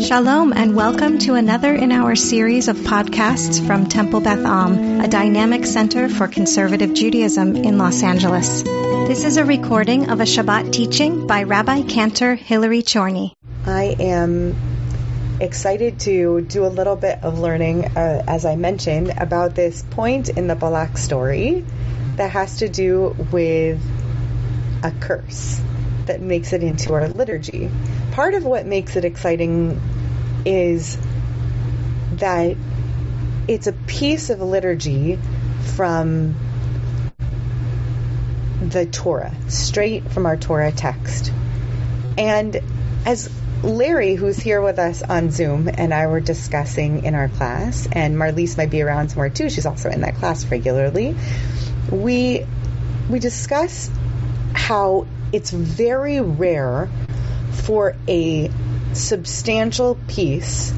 Shalom and welcome to another in our series of podcasts from Temple Beth Am, a dynamic center for conservative Judaism in Los Angeles. This is a recording of a Shabbat teaching by Rabbi Cantor Hilary Chorny. I am excited to do a little bit of learning, uh, as I mentioned, about this point in the Balak story that has to do with a curse that makes it into our liturgy. Part of what makes it exciting is that it's a piece of liturgy from the Torah, straight from our Torah text. And as Larry, who's here with us on Zoom, and I were discussing in our class, and Marlise might be around somewhere too, she's also in that class regularly, we we discuss how it's very rare for a substantial piece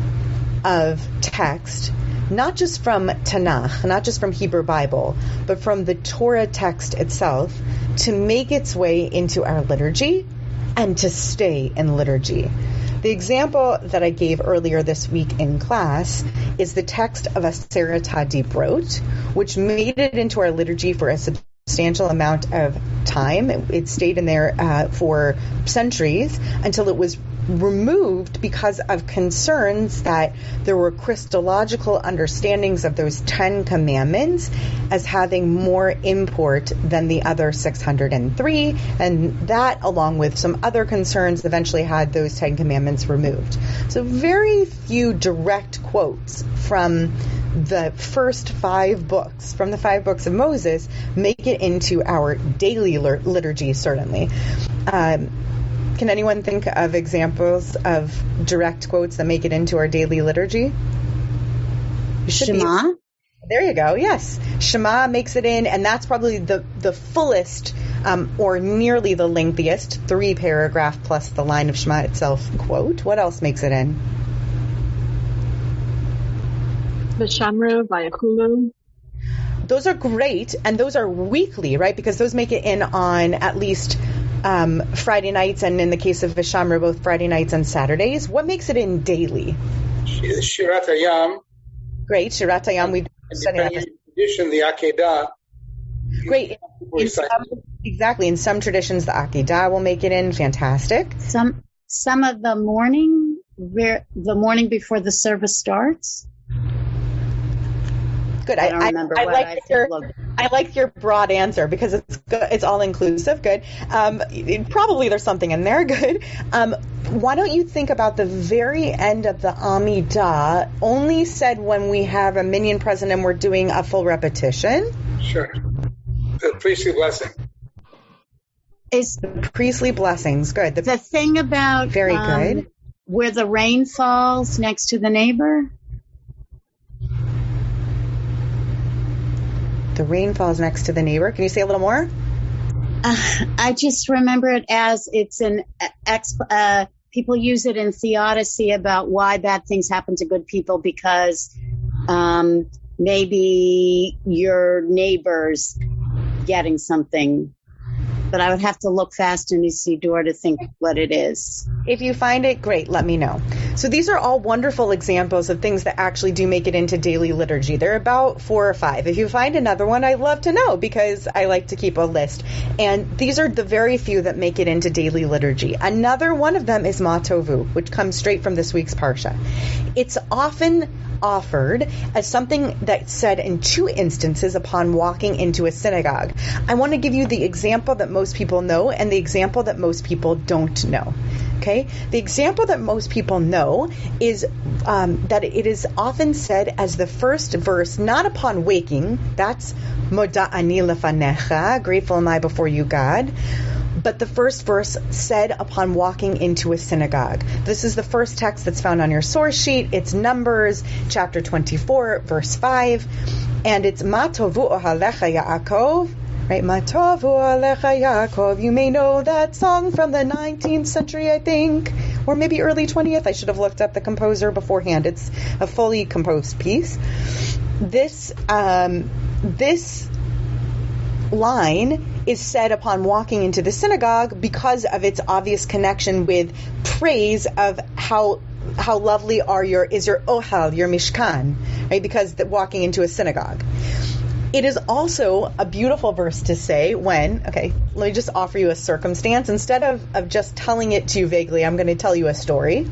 of text, not just from Tanakh, not just from Hebrew Bible, but from the Torah text itself, to make its way into our liturgy and to stay in liturgy. The example that I gave earlier this week in class is the text of a Aseret HaDibrot, which made it into our liturgy for a substantial amount of time. It, stayed in there uh, for centuries until it was removed because of concerns that there were Christological understandings of those Ten Commandments as having more import than the other 603, and that, along with some other concerns, eventually had those Ten Commandments removed. So, very few direct quotes from the first five books, from the five books of Moses, make it into our daily liturgy, certainly. Um, can anyone think of examples of direct quotes that make it into our daily liturgy? Shema. Be. There you go. Yes, Shema makes it in, and that's probably the the fullest um, or nearly the lengthiest three paragraph plus the line of Shema itself quote. What else makes it in? V'shamru, Vayachulu. Those are great, and those are weekly, right? Because those make it in on at least um, Friday nights, and in the case of V'shamru, both Friday nights and Saturdays. What makes it in daily? Shirat Hayam. Great, Shirat Hayam. We've studied that. Tradition, the Akedah. Great. In some, exactly. In some traditions, the Akedah will make it in. Fantastic. Some some of the morning, the morning before the service starts. Good. I, I, I, I like your I like your broad answer because it's good, it's all inclusive. Good. Um, it, probably there's something in there. Good. Um, why don't you think about the very end of the Amidah, only said when we have a minyan present and we're doing a full repetition? Sure. The priestly blessing. Is the priestly blessings good? The, the thing about very um, good where the rain falls next to the neighbor. The rain falls next to the neighbor. Can you say a little more? Uh, I just remember it as it's an ex. Uh, people use it in theodicy about why bad things happen to good people because um, maybe your neighbor's getting something but I would have to look fast in a Siddur to think what it is. If you find it, great, let me know. So these are all wonderful examples of things that actually do make it into daily liturgy. They're about four or five. If you find another one, I'd love to know because I like to keep a list. And these are the very few that make it into daily liturgy. Another one of them is Matovu, which comes straight from this week's Parsha. It's often offered as something that's said in two instances upon walking into a synagogue. I want to give you the example that most people know and the example that most people don't know. Okay, the example that most people know is um, that it is often said as the first verse, not upon waking. That's Moda ani lefanecha, grateful am I before you, God but the first verse said upon walking into a synagogue. This is the first text that's found on your source sheet. It's Numbers chapter 24, verse 5, and it's Matovu ohalecha Yaakov. Right, Matovu alecha Yaakov. You may know that song from the 19th century, I think, or maybe early 20th. I should have looked up the composer beforehand. It's a fully composed piece. This um, this line is said upon walking into the synagogue because of its obvious connection with praise of how how lovely are your is your ohel, your mishkan, right? Because the, walking into a synagogue. It is also a beautiful verse to say when, okay, let me just offer you a circumstance. Instead of, of just telling it to you vaguely, I'm going to tell you a story.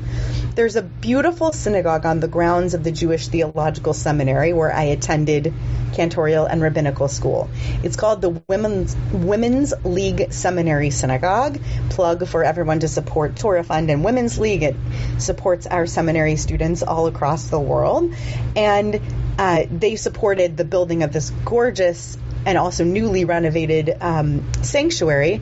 There's a beautiful synagogue on the grounds of the Jewish Theological Seminary where I attended cantorial and rabbinical school. It's called the Women's Women's League Seminary Synagogue. Plug for everyone to support Torah Fund and Women's League. It supports our seminary students all across the world. And uh, they supported the building of this gorgeous and also newly renovated um, sanctuary,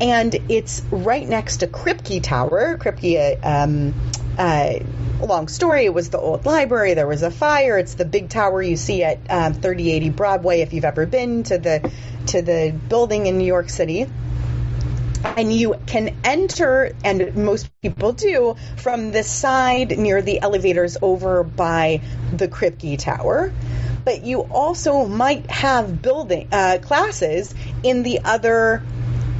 and it's right next to Kripke Tower. Kripke, um, uh, long story. It was the old library. There was a fire. It's the big tower you see at um, 3080 Broadway. If you've ever been to the to the building in New York City and you can enter, and most people do, from the side near the elevators over by the Kripke Tower. But you also might have building uh, classes in the other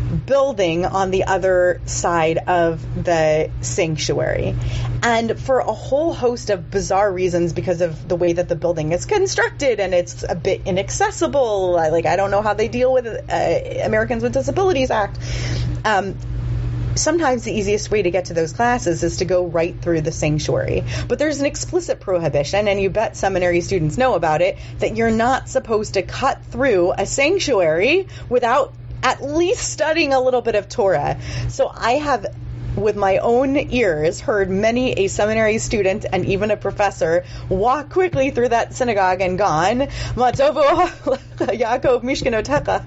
building on the other side of the sanctuary. And for a whole host of bizarre reasons, because of the way that the building is constructed and it's a bit inaccessible, like I don't know how they deal with uh, Americans with Disabilities Act. Um, sometimes the easiest way to get to those classes is to go right through the sanctuary. But there's an explicit prohibition, and you bet seminary students know about it, that you're not supposed to cut through a sanctuary without at least studying a little bit of Torah. So I have with my own ears heard many a seminary student and even a professor walk quickly through that synagogue and gone. Matovu Yaakov Mishkanotecha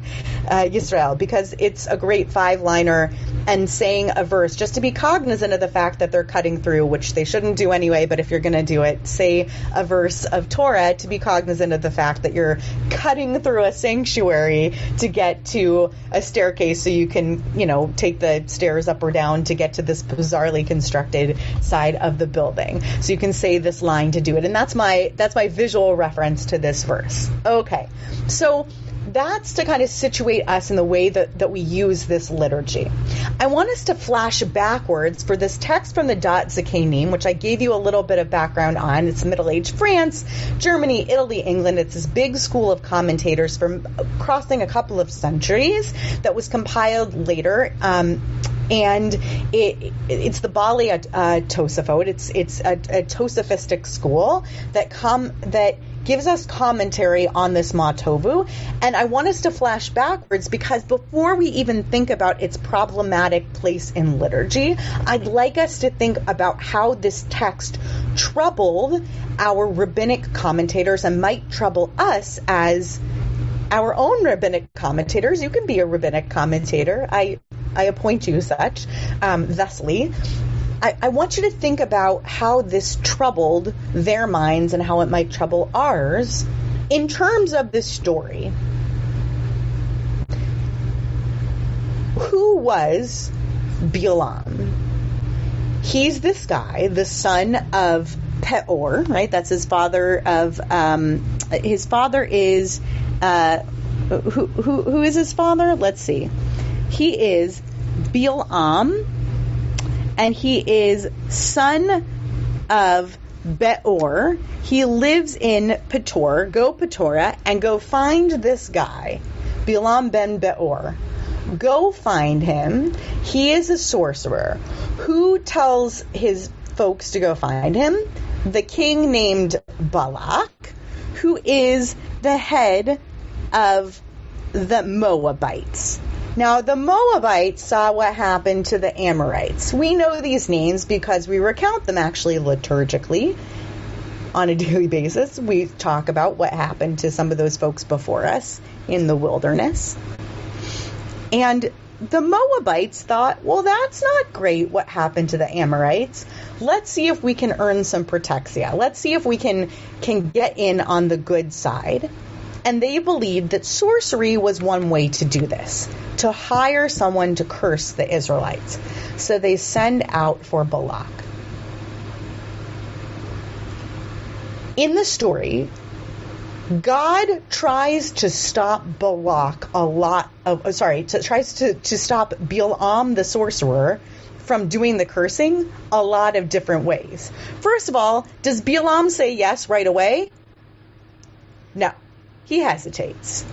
uh, Yisrael because it's a great five liner and saying a verse just to be cognizant of the fact that they're cutting through which they shouldn't do anyway but if you're going to do it say a verse of Torah to be cognizant of the fact that you're cutting through a sanctuary to get to a staircase so you can you know take the stairs up or down to get to this bizarrely constructed side of the building. So you can say this line to do it. And that's my that's my visual reference to this verse. Okay. So that's to kind of situate us in the way that, that we use this liturgy. I want us to flash backwards for this text from the Da'at Zekenim, which I gave you a little bit of background on. It's Middle Age France, Germany, Italy, England. It's this big school of commentators from crossing a couple of centuries that was compiled later. Um, and it, it's the Ba'alei uh, Tosafot. It's it's a, a Tosafistic school that come that gives us commentary on this Matovu. And I want us to flash backwards because before we even think about its problematic place in liturgy, I'd like us to think about how this text troubled our rabbinic commentators and might trouble us as our own rabbinic commentators. You can be a rabbinic commentator. I I appoint you such, um, thusly. I, I, want you to think about how this troubled their minds and how it might trouble ours in terms of this story. Who was Bilam? He's this guy, the son of Peor, right? That's his father of, um, his father is, uh, who, who, who is his father? Let's see. He is Bilam, and he is son of Beor. He lives in Petor. Go Petora and go find this guy, Bilam ben Beor. Go find him. He is a sorcerer. Who tells his folks to go find him? The king named Balak, who is the head of the Moabites. Now, the Moabites saw what happened to the Amorites. We know these names because we recount them actually liturgically on a daily basis. We talk about what happened to some of those folks before us in the wilderness. And the Moabites thought, well, that's not great what happened to the Amorites. Let's see if we can earn some protexia. Let's see if we can, can get in on the good side. And they believed that sorcery was one way to do this, to hire someone to curse the Israelites. So they send out for Balak. In the story, God tries to stop Balak a lot of, uh, sorry, to, tries to, to stop Bilam the sorcerer from doing the cursing a lot of different ways. First of all, does Balaam say yes right away? No. He hesitates.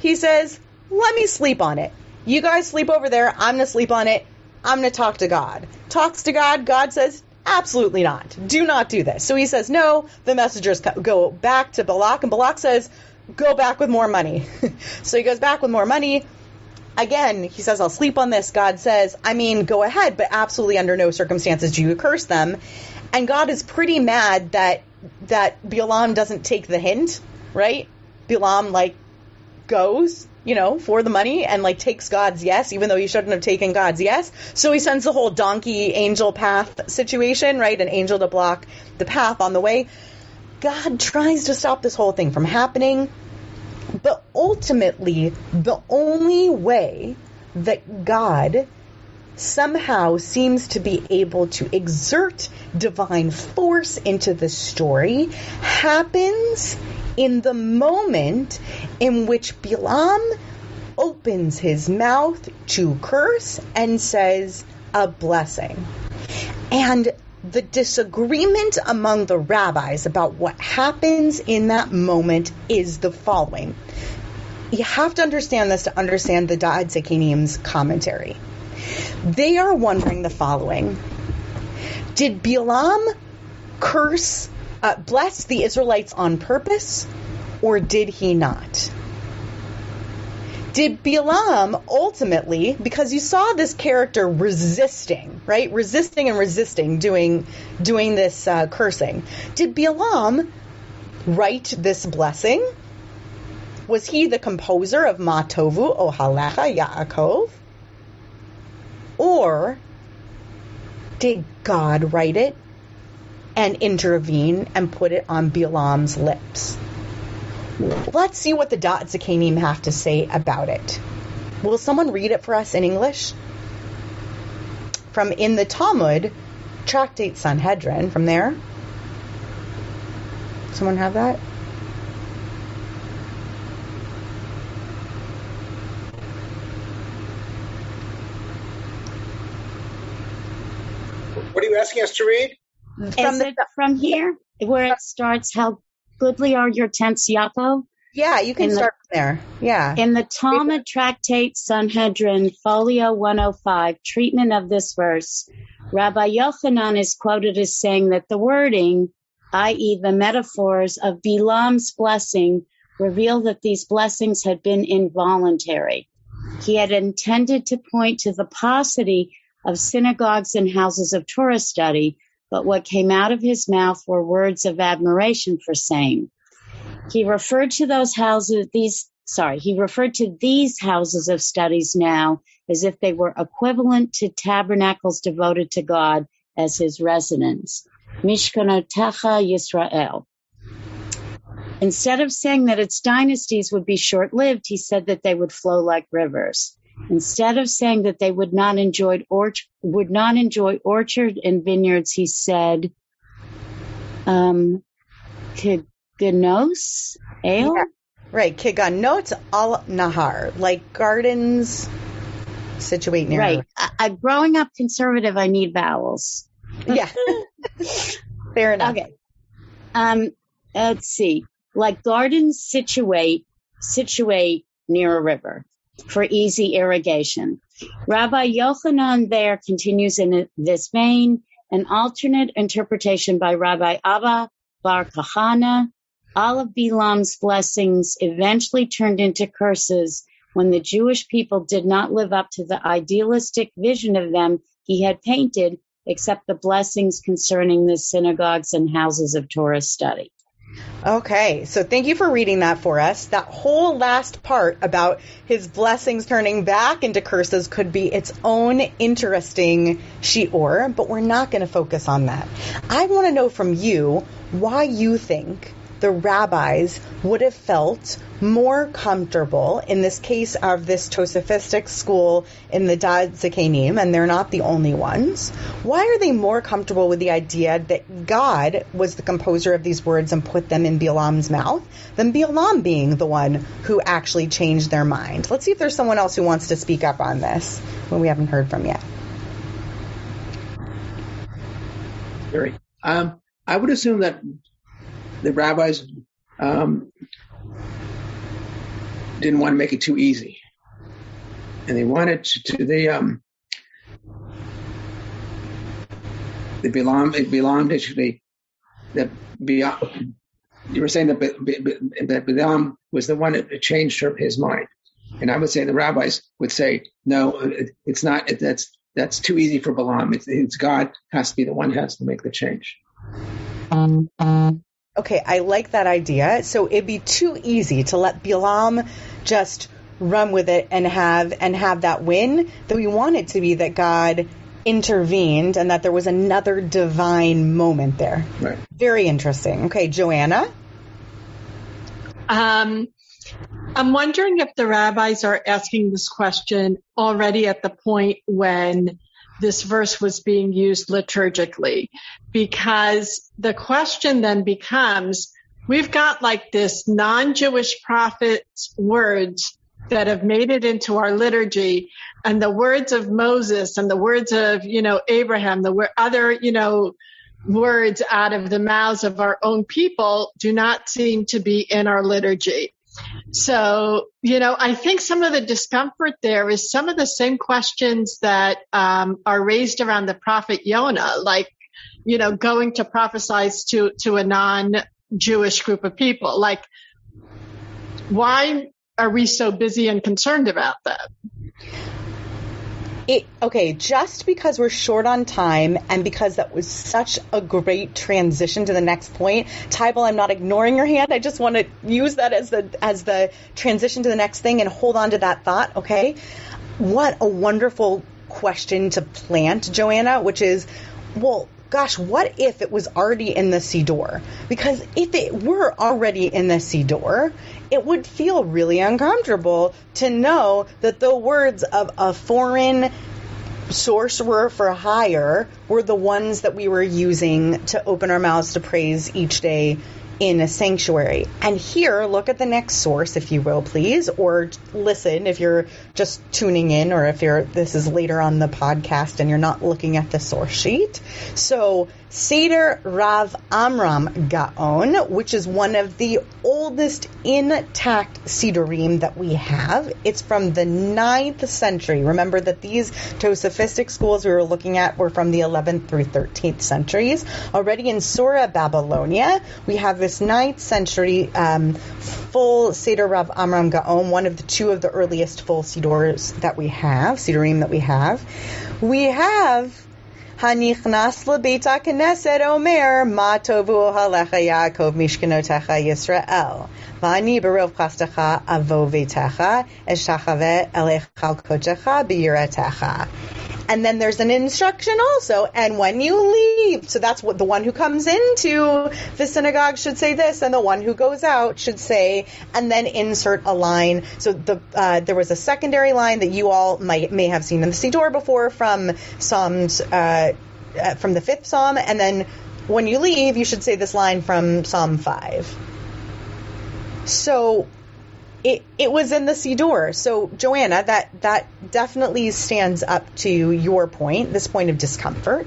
He says, let me sleep on it. You guys sleep over there. I'm going to sleep on it. I'm going to talk to God. Talks to God. God says, absolutely not. Do not do this. So he says, no. The messengers go back to Balak, and Balak says, go back with more money. so he goes back with more money. Again, he says, I'll sleep on this. God says, I mean, go ahead, but absolutely under no circumstances do you curse them. And God is pretty mad that that Balaam doesn't take the hint, right? Balaam like goes, you know, for the money and like takes God's yes, even though he shouldn't have taken God's yes. So he sends the whole donkey angel path situation, right? An angel to block the path on the way. God tries to stop this whole thing from happening. But ultimately, the only way that God somehow seems to be able to exert divine force into the story happens in the moment in which Bilam opens his mouth to curse and says a blessing. And the disagreement among the rabbis about what happens in that moment is the following. You have to understand this to understand the Da'at Zekenim's commentary. They are wondering the following. Did Bilam curse, uh, bless the Israelites on purpose, or did he not? did Balaam ultimately, because you saw this character resisting, right? Resisting and resisting doing doing this uh, cursing. Did Balaam write this blessing? Was he the composer of Matovu Ohalecha Yaakov? Or did God write it and intervene and put it on Balaam's lips? Let's see what the Da'at Zekenim have to say about it. Will someone read it for us in English? From in the Talmud, Tractate Sanhedrin, from there. Someone have that? What are you asking us to read? From the, from here where it starts? How goodly are your tents, Yaakov? Yeah, you can in start the, there. Yeah. In the Talmud Tractate Sanhedrin, Folio 105, treatment of this verse, Rabbi Yochanan is quoted as saying that the wording, i.e., the metaphors of Bilam's blessing, reveal that these blessings had been involuntary. He had intended to point to the paucity of synagogues and houses of Torah study, but what came out of his mouth were words of admiration for same. He referred to those houses, these, sorry, he referred to these houses of studies now as if they were equivalent to tabernacles devoted to God as his residence. Mishkanotecha Yisrael. Instead of saying that its dynasties would be short lived, he said that they would flow like rivers. Instead of saying that they would not enjoy orch- would not enjoy orchard and vineyards, he said, um, kiganos ale. Yeah, right, kiganot al nahar, like gardens situate near. Right. I, I'm growing up conservative. I need vowels. Yeah. Fair enough. Okay. Um, let's see. Like gardens situate situate near a river for easy irrigation. Rabbi Yochanan there continues in this vein, an alternate interpretation by Rabbi Abba Bar Kahana. All of Bilam's blessings eventually turned into curses when the Jewish people did not live up to the idealistic vision of them he had painted, except the blessings concerning the synagogues and houses of Torah study. Okay, so thank you for reading that for us. That whole last part about his blessings turning back into curses could be its own interesting shiur, but we're not going to focus on that. I want to know from you why you think the rabbis would have felt more comfortable in this case of this Tosafistic school in the Da'at Zekenim, and they're not the only ones. Why are they more comfortable with the idea that God was the composer of these words and put them in Bilam's mouth than Bilam being the one who actually changed their mind? Let's see if there's someone else who wants to speak up on this when we haven't heard from yet. Um, I would assume that the rabbis um, didn't want to make it too easy, and they wanted to, to they um, the Bilam, Bilam actually that Bilam, you were saying that that Bilam was the one that changed her, his mind, and I would say the rabbis would say no, it's not. That's that's too easy for Balaam. It's, it's God has to be the one who has to make the change. Okay, I like that idea. So it'd be too easy to let Bilam just run with it and have and have that win. That we want it to be that God intervened and that there was another divine moment there. Right. Very interesting. Okay, Joanna. Um, I'm wondering if the rabbis are asking this question already at the point when this verse was being used liturgically, because the question then becomes, we've got like this non-Jewish prophet's words that have made it into our liturgy and the words of Moses and the words of, you know, Abraham, the other, you know, words out of the mouths of our own people do not seem to be in our liturgy. So, you know, I think some of the discomfort there is some of the same questions that um, are raised around the prophet Yonah, like, you know, going to prophesy to, to a non-Jewish group of people. Like, why are we so busy and concerned about that? It, okay, just because we're short on time and because that was such a great transition to the next point, Tybal, I'm not ignoring your hand. I just want to use that as the as the transition to the next thing and hold on to that thought. Okay, what a wonderful question to plant, Joanna. Which is, well, gosh, what if it was already in the Siddur? Because if it were already in the Siddur, it would feel really uncomfortable to know that the words of a foreign sorcerer for hire were the ones that we were using to open our mouths to praise each day in a sanctuary. And here, look at the next source, if you will, please, or listen if you're just tuning in or if you're this is later on the podcast and you're not looking at the source sheet. So Seder Rav Amram Gaon, which is one of the oldest intact Sederim that we have. It's from the 9th century. Remember that these Tosafistic schools we were looking at were from the 11th through 13th centuries. Already in Sura, Babylonia, we have this 9th century um, full Seder Rav Amram Gaon, one of the two of the earliest full Siddurs that we have, Siddurim that we have. We have Hanichnas lebeit knesset omer, ma tovu halecha Yaakov mishkenotecha Yisrael. Vani berov chastecha avo vetecha, eshachave elechal kochecha biyiratecha. And then there's an instruction also. And when you leave, so that's what the one who comes into the synagogue should say this, and the one who goes out should say, and then insert a line. So the uh, there was a secondary line that you all might may have seen in the Siddur before from Psalms uh, uh, from the fifth Psalm, and then when you leave, you should say this line from Psalm five. So it it was in the Siddur. So Joanna, that that definitely stands up to your point, this point of discomfort.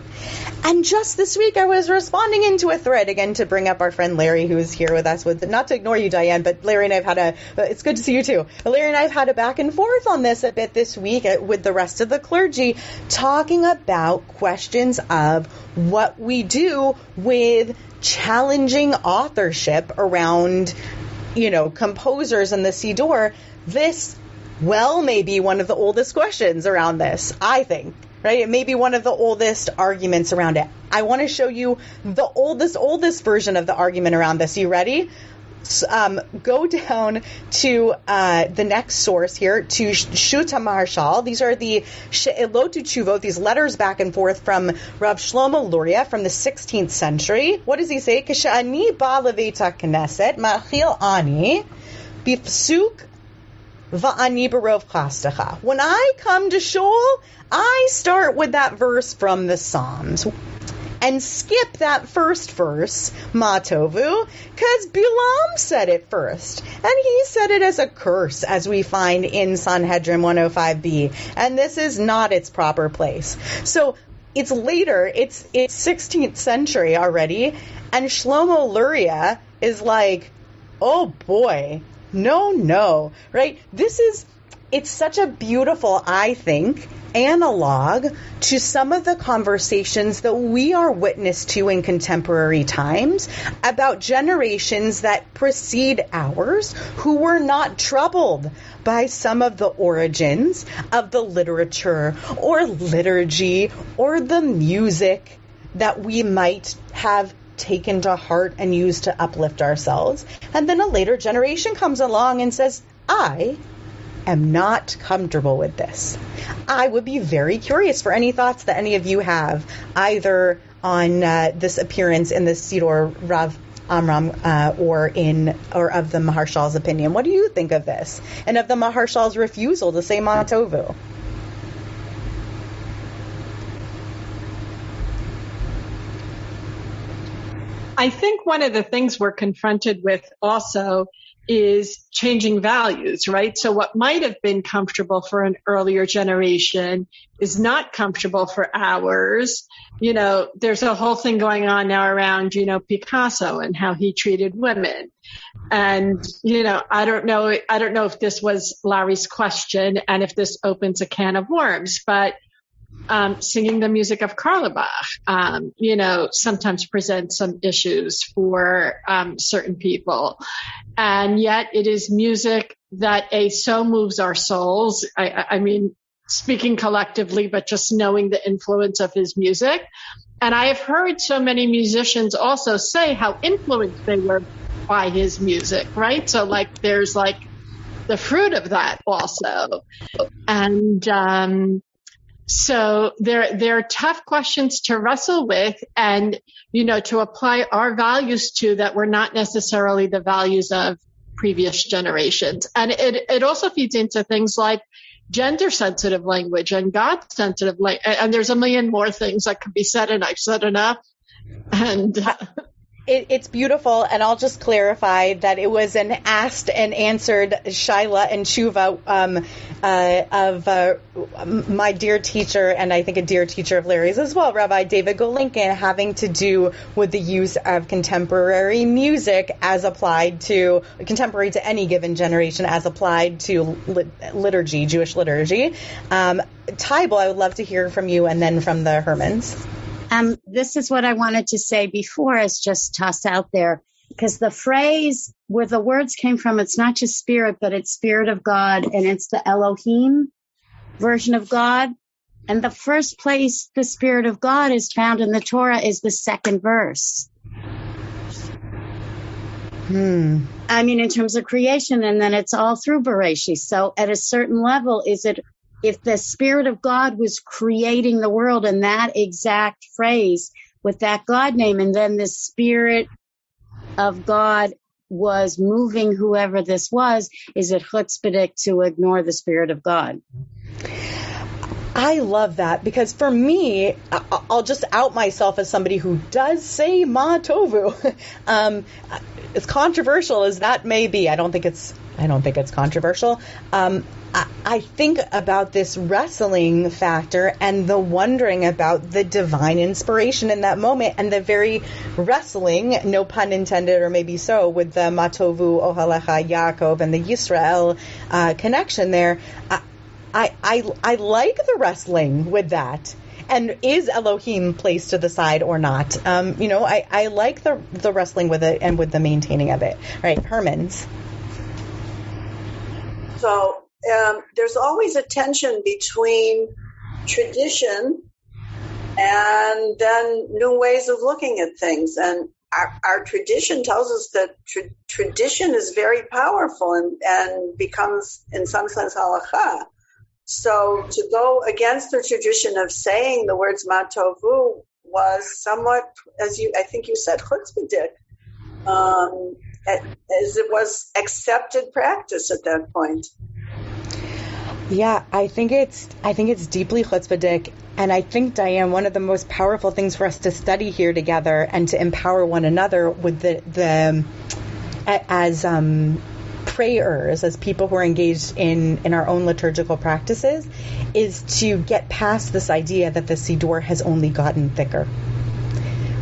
And just this week, I was responding into a thread again to bring up our friend Larry, who is here with us. With not to ignore you, Diane, but Larry and I've had a. It's good to see you too. Larry and I've had a back and forth on this a bit this week uh, with the rest of the clergy, talking about questions of what we do with challenging authorship around you know, composers in the Siddur, this well may be one of the oldest questions around this, I think. Right? It may be one of the oldest arguments around it. I want to show you the oldest, oldest version of the argument around this. You ready? Um, go down to uh, the next source here to Shuta Maharshal. These are the She'elotu Chuvot, these letters back and forth from Rav Shlomo Luria from the 16th century. What does he say? Kishani ba'leveta knesset ma'chil ani bifsuk va'ani barov chastecha. When I come to shul, I start with that verse from the Psalms and skip that first verse, Matovu, because Bilam said it first. And he said it as a curse, as we find in Sanhedrin 105b. And this is not its proper place. So it's later. It's it's 16th century already, and Shlomo Luria is like, oh boy, no, no, right? This is it's such a beautiful, I think, analog to some of the conversations that we are witness to in contemporary times about generations that precede ours who were not troubled by some of the origins of the literature or liturgy or the music that we might have taken to heart and used to uplift ourselves. And then a later generation comes along and says, I am not comfortable with this. I would be very curious for any thoughts that any of you have, either on uh, this appearance in the Siddur Rav Amram uh, or in or of the Maharshal's opinion. What do you think of this, and of the Maharshal's refusal to say Matovu? I think one of the things we're confronted with also is changing values, right? So what might have been comfortable for an earlier generation is not comfortable for ours. You know, there's a whole thing going on now around, you know, Picasso and how he treated women. And, you know, I don't know, I don't know if this was Larry's question and if this opens a can of worms, but um, singing the music of Carlebach, um, you know, sometimes presents some issues for um, certain people. And yet it is music that a so moves our souls. I, I mean, speaking collectively, but just knowing the influence of his music. And I have heard so many musicians also say how influenced they were by his music, right? So like there's like the fruit of that also. And, um, so they're, they're tough questions to wrestle with and, you know, to apply our values to that were not necessarily the values of previous generations. And it, it also feeds into things like gender sensitive language and God sensitive language. And there's a million more things that could be said and I've said enough. And it, it's beautiful, and I'll just clarify that it was an asked and answered Shaila and Shuva um, uh, of uh, my dear teacher, and I think a dear teacher of Larry's as well, Rabbi David Golinkin, having to do with the use of contemporary music as applied to contemporary to any given generation as applied to liturgy, Jewish liturgy. Um, I would love to hear from you, and then from the Hermans. Um, this is what I wanted to say before is just toss out there because the phrase where the words came from, it's not just spirit, but it's spirit of God and it's the Elohim version of God. And the first place the spirit of God is found in the Torah is the second verse. Hmm. I mean, in terms of creation, and then it's all through Bereshit. So at a certain level, is it if the Spirit of God was creating the world in that exact phrase with that God name, and then the Spirit of God was moving whoever this was, is it chutzpahdik to ignore the Spirit of God? I love that because for me, I'll just out myself as somebody who does say ma tovu. um, as controversial as that may be, I don't think it's I don't think it's controversial. Um, I, think about this wrestling factor and the wondering about the divine inspiration in that moment and the very wrestling, no pun intended, or maybe so, with the Matovu Ohalecha Yaakov and the Yisrael uh, connection there. I, I, I, I like the wrestling with that and is Elohim placed to the side or not? Um, you know, I, I like the the wrestling with it and with the maintaining of it. All right, Herman's. So um, there's always a tension between tradition and then new ways of looking at things. And our, our tradition tells us that tra- tradition is very powerful and, and becomes, in some sense, halacha. So to go against the tradition of saying the words matovu was somewhat, as you, I think you said, chutzpahdik, um, as it was accepted practice at that point. Yeah, I think it's I think it's deeply chutzpahdik, and I think Diane, one of the most powerful things for us to study here together and to empower one another with the the as um, prayers as people who are engaged in, in our own liturgical practices is to get past this idea that the Siddur has only gotten thicker.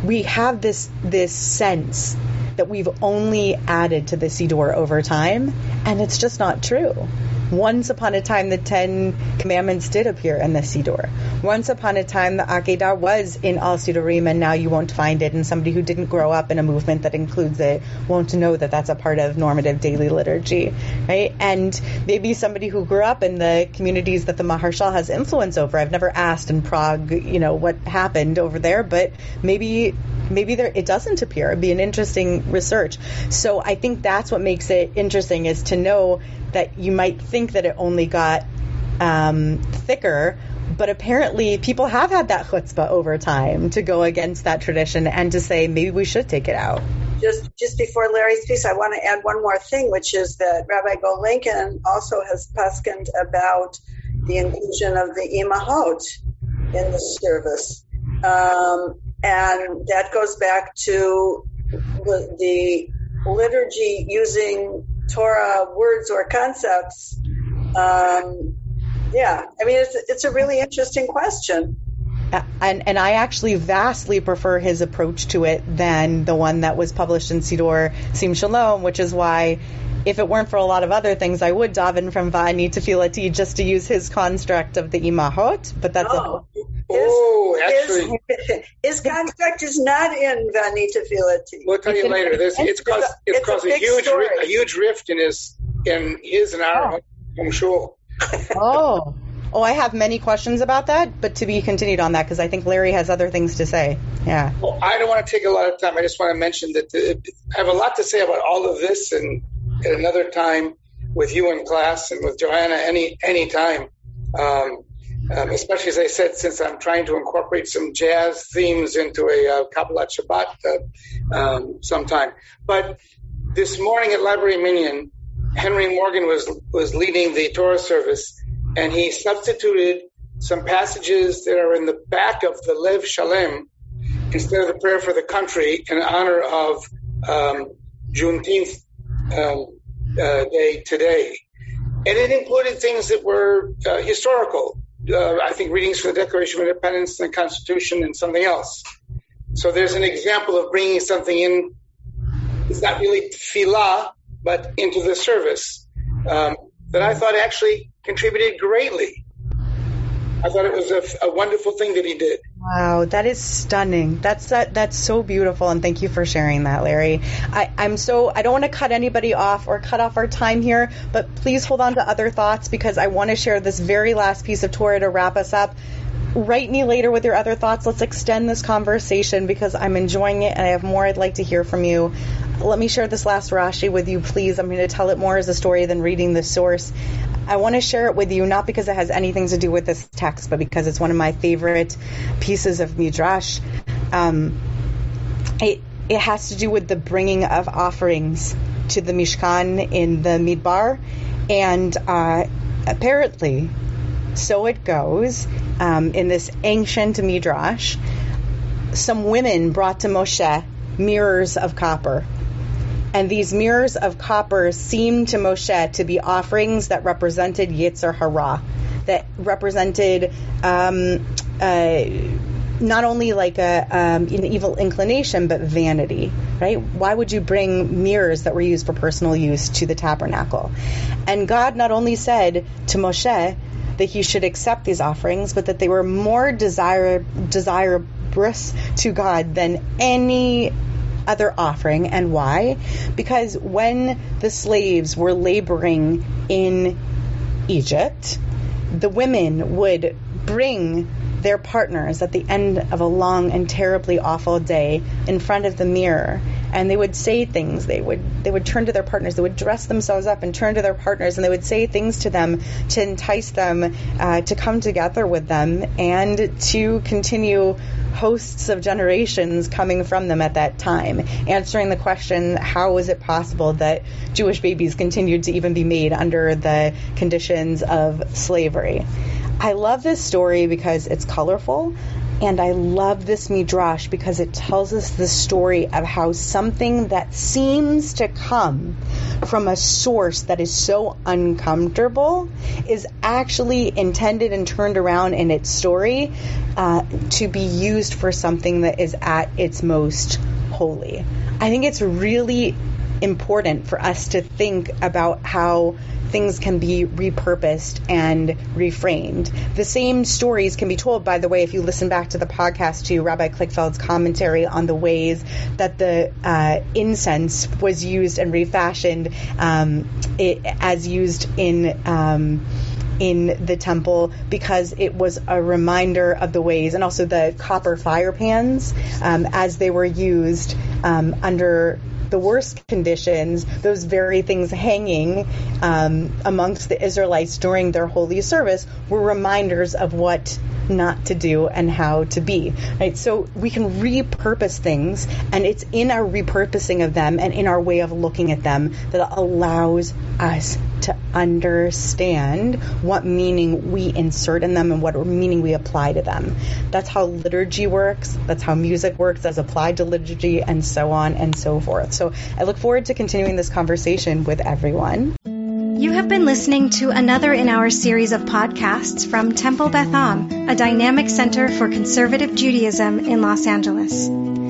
We have this this sense that we've only added to the Siddur over time, and it's just not true. Once upon a time, the Ten Commandments did appear in the Siddur. Once upon a time, the Akedah was in Al Siddurim, and now you won't find it. And somebody who didn't grow up in a movement that includes it won't know that that's a part of normative daily liturgy, right? And maybe somebody who grew up in the communities that the Maharshal has influence over. I've never asked in Prague, you know, what happened over there, but maybe maybe there it doesn't appear. It'd be an interesting research. So I think that's what makes it interesting is to know that you might think that it only got um, thicker, but apparently people have had that chutzpah over time to go against that tradition and to say maybe we should take it out. Just just before Larry's piece, I want to add one more thing, which is that Rabbi Gold also has paskined about the inclusion of the imahot in the service. Um, and that goes back to the liturgy using Torah words or concepts. Um, yeah, I mean, it's, it's a really interesting question. And, and I actually vastly prefer his approach to it than the one that was published in Siddur Sim Shalom, which is why if it weren't for a lot of other things, I would daven from Va'ani Tefillati just to use his construct of the Imahot, but that's oh. a Oh, actually, his, his construct is not in Va'ani Tefillati. we'll tell you later. This it's caused it's, It's a caused a, big huge ri- a huge rift in his in his and our home shul. oh. Oh, I have many questions about that, but to be continued on that because I think Larry has other things to say. Yeah. Well, I don't want to take a lot of time. I just want to mention that uh, I have a lot to say about all of this, and at another time with you in class and with Johanna any any time. Um, um, especially as I said, since I'm trying to incorporate some jazz themes into a uh, Kabbalat Shabbat uh, um, sometime. But this morning at Library Minyan, Henry Morgan was was leading the Torah service, and he substituted some passages that are in the back of the Lev Shalem instead of the prayer for the country in honor of um, Juneteenth um, uh, day today. And it included things that were uh, historical. Uh, I think readings for the Declaration of Independence and the Constitution and something else. So there's an example of bringing something in. It's not really tefillah, but into the service um, that I thought actually contributed greatly. I thought it was a, a wonderful thing that he did. Wow, that is stunning. That's that that's so beautiful and thank you for sharing that, Larry. I, I'm so I don't want to cut anybody off or cut off our time here, but please hold on to other thoughts because I want to share this very last piece of Torah to wrap us up. Write me later with your other thoughts. Let's extend this conversation because I'm enjoying it and I have more I'd like to hear from you. Let me share this last Rashi with you, please. I'm going to tell it more as a story than reading the source. I want to share it with you not because it has anything to do with this text, but because it's one of my favorite pieces of midrash. Um, it it has to do with the bringing of offerings to the Mishkan in the Midbar, and uh, apparently, so it goes um, in this ancient midrash. Some women brought to Moshe mirrors of copper. And these mirrors of copper seemed to Moshe to be offerings that represented Yetzer Hara, that represented um, uh, not only like a um, an evil inclination, but vanity, right? Why would you bring mirrors that were used for personal use to the tabernacle? And God not only said to Moshe that he should accept these offerings, but that they were more desire, desirous to God than any other offering. And why? Because when the slaves were laboring in Egypt, the women would bring their partners at the end of a long and terribly awful day in front of the mirror and they would say things. They would they would turn to their partners. They would dress themselves up and turn to their partners and they would say things to them to entice them uh, to come together with them and to continue hosts of generations coming from them at that time answering the question how is it possible that Jewish babies continued to even be made under the conditions of slavery? I love this story because it's colorful. And I love this midrash because it tells us the story of how something that seems to come from a source that is so uncomfortable is actually intended and turned around in its story uh, to be used for something that is at its most holy. I think it's really important for us to think about how things can be repurposed and reframed. The same stories can be told, by the way, if you listen back to the podcast to Rabbi Kligfeld's commentary on the ways that the uh, incense was used and refashioned um, it, as used in. Um, in the temple because it was a reminder of the ways, and also the copper fire pans um, as they were used um, under the worst conditions, those very things hanging um, amongst the Israelites during their holy service were reminders of what not to do and how to be. Right? So we can repurpose things, and it's in our repurposing of them and in our way of looking at them that allows us to understand what meaning we insert in them and what meaning we apply to them. That's how liturgy works, that's how music works as applied to liturgy, and so on and so forth. So I look forward to continuing this conversation with everyone. You have been listening to another in our series of podcasts from Temple Beth Am, a dynamic center for conservative Judaism in Los Angeles.